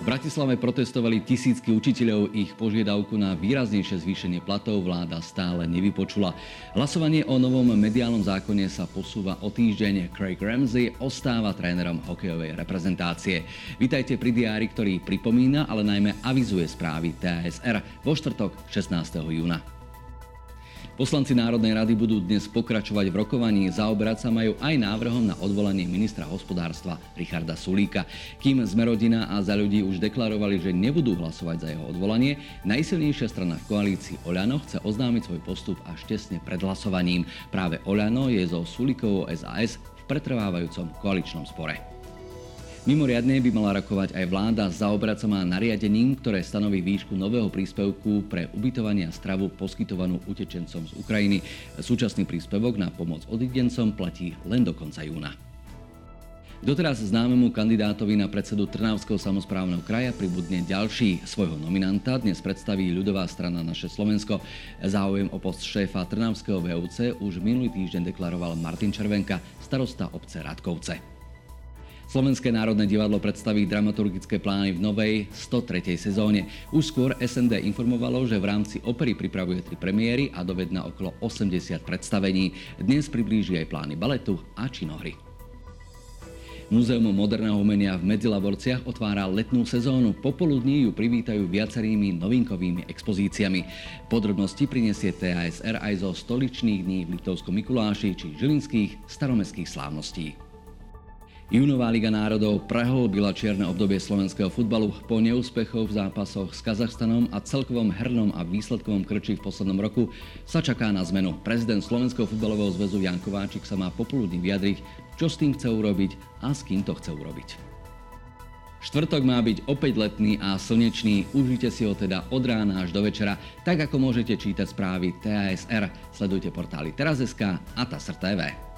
V Bratislave protestovali tisícky učiteľov. Ich požiadavku na výraznejšie zvýšenie platov vláda stále nevypočula. Hlasovanie o novom mediálnom zákone sa posúva o týždeň. Craig Ramsey ostáva trénerom hokejovej reprezentácie. Vítajte pri diári, ktorý pripomína, ale najmä avizuje správy TSR vo štvrtok 16. júna. Poslanci Národnej rady budú dnes pokračovať v rokovaní. Zaoberať sa majú aj návrhom na odvolanie ministra hospodárstva Richarda Sulíka. Kým Zmerodina a za ľudí už deklarovali, že nebudú hlasovať za jeho odvolanie, najsilnejšia strana v koalícii Oľano chce oznámiť svoj postup až tesne pred hlasovaním. Práve Oľano je zo Sulíkovou SAS v pretrvávajúcom koaličnom spore. Mimoriadne by mala rokovať aj vláda, zaobrať sa má nariadením, ktoré stanoví výšku nového príspevku pre ubytovanie a stravu poskytovanú utečencom z Ukrajiny. Súčasný príspevok na pomoc odidencom platí len do konca júna. Doteraz známemu kandidátovi na predsedu Trnavského samozprávneho kraja pribudne ďalší svojho nominanta. Dnes predstaví ľudová strana Naše Slovensko. Záujem o post šéfa Trnavského VUC už minulý týždeň deklaroval Martin Červenka, starosta obce Radkovce. Slovenské národné divadlo predstaví dramaturgické plány v novej 103. sezóne. Už skôr SND informovalo, že v rámci opery pripravuje tri premiéry a dovedna okolo 80 predstavení. Dnes priblíži aj plány baletu a činohry. Múzeum moderného umenia v Medzilaborciach otvára letnú sezónu. Popoludní ju privítajú viacerými novinkovými expozíciami. Podrobnosti prinesie TASR aj zo stoličných dní v Litovskom Mikuláši či žilinských staromestských slávností. Junová Liga národov prehlbila čierne obdobie slovenského futbalu. Po neúspechoch v zápasoch s Kazachstanom a celkovom hernom a výsledkovom krči v poslednom roku sa čaká na zmenu. Prezident Slovenského futbalového zväzu Jan Kováčik sa má popoludní vyjadriť, čo s tým chce urobiť a s kým to chce urobiť. Štvrtok má byť opäť letný a slnečný, užite si ho teda od rána až do večera, tak ako môžete čítať správy TASR. Sledujte portály Teraz.sk a TASR TV.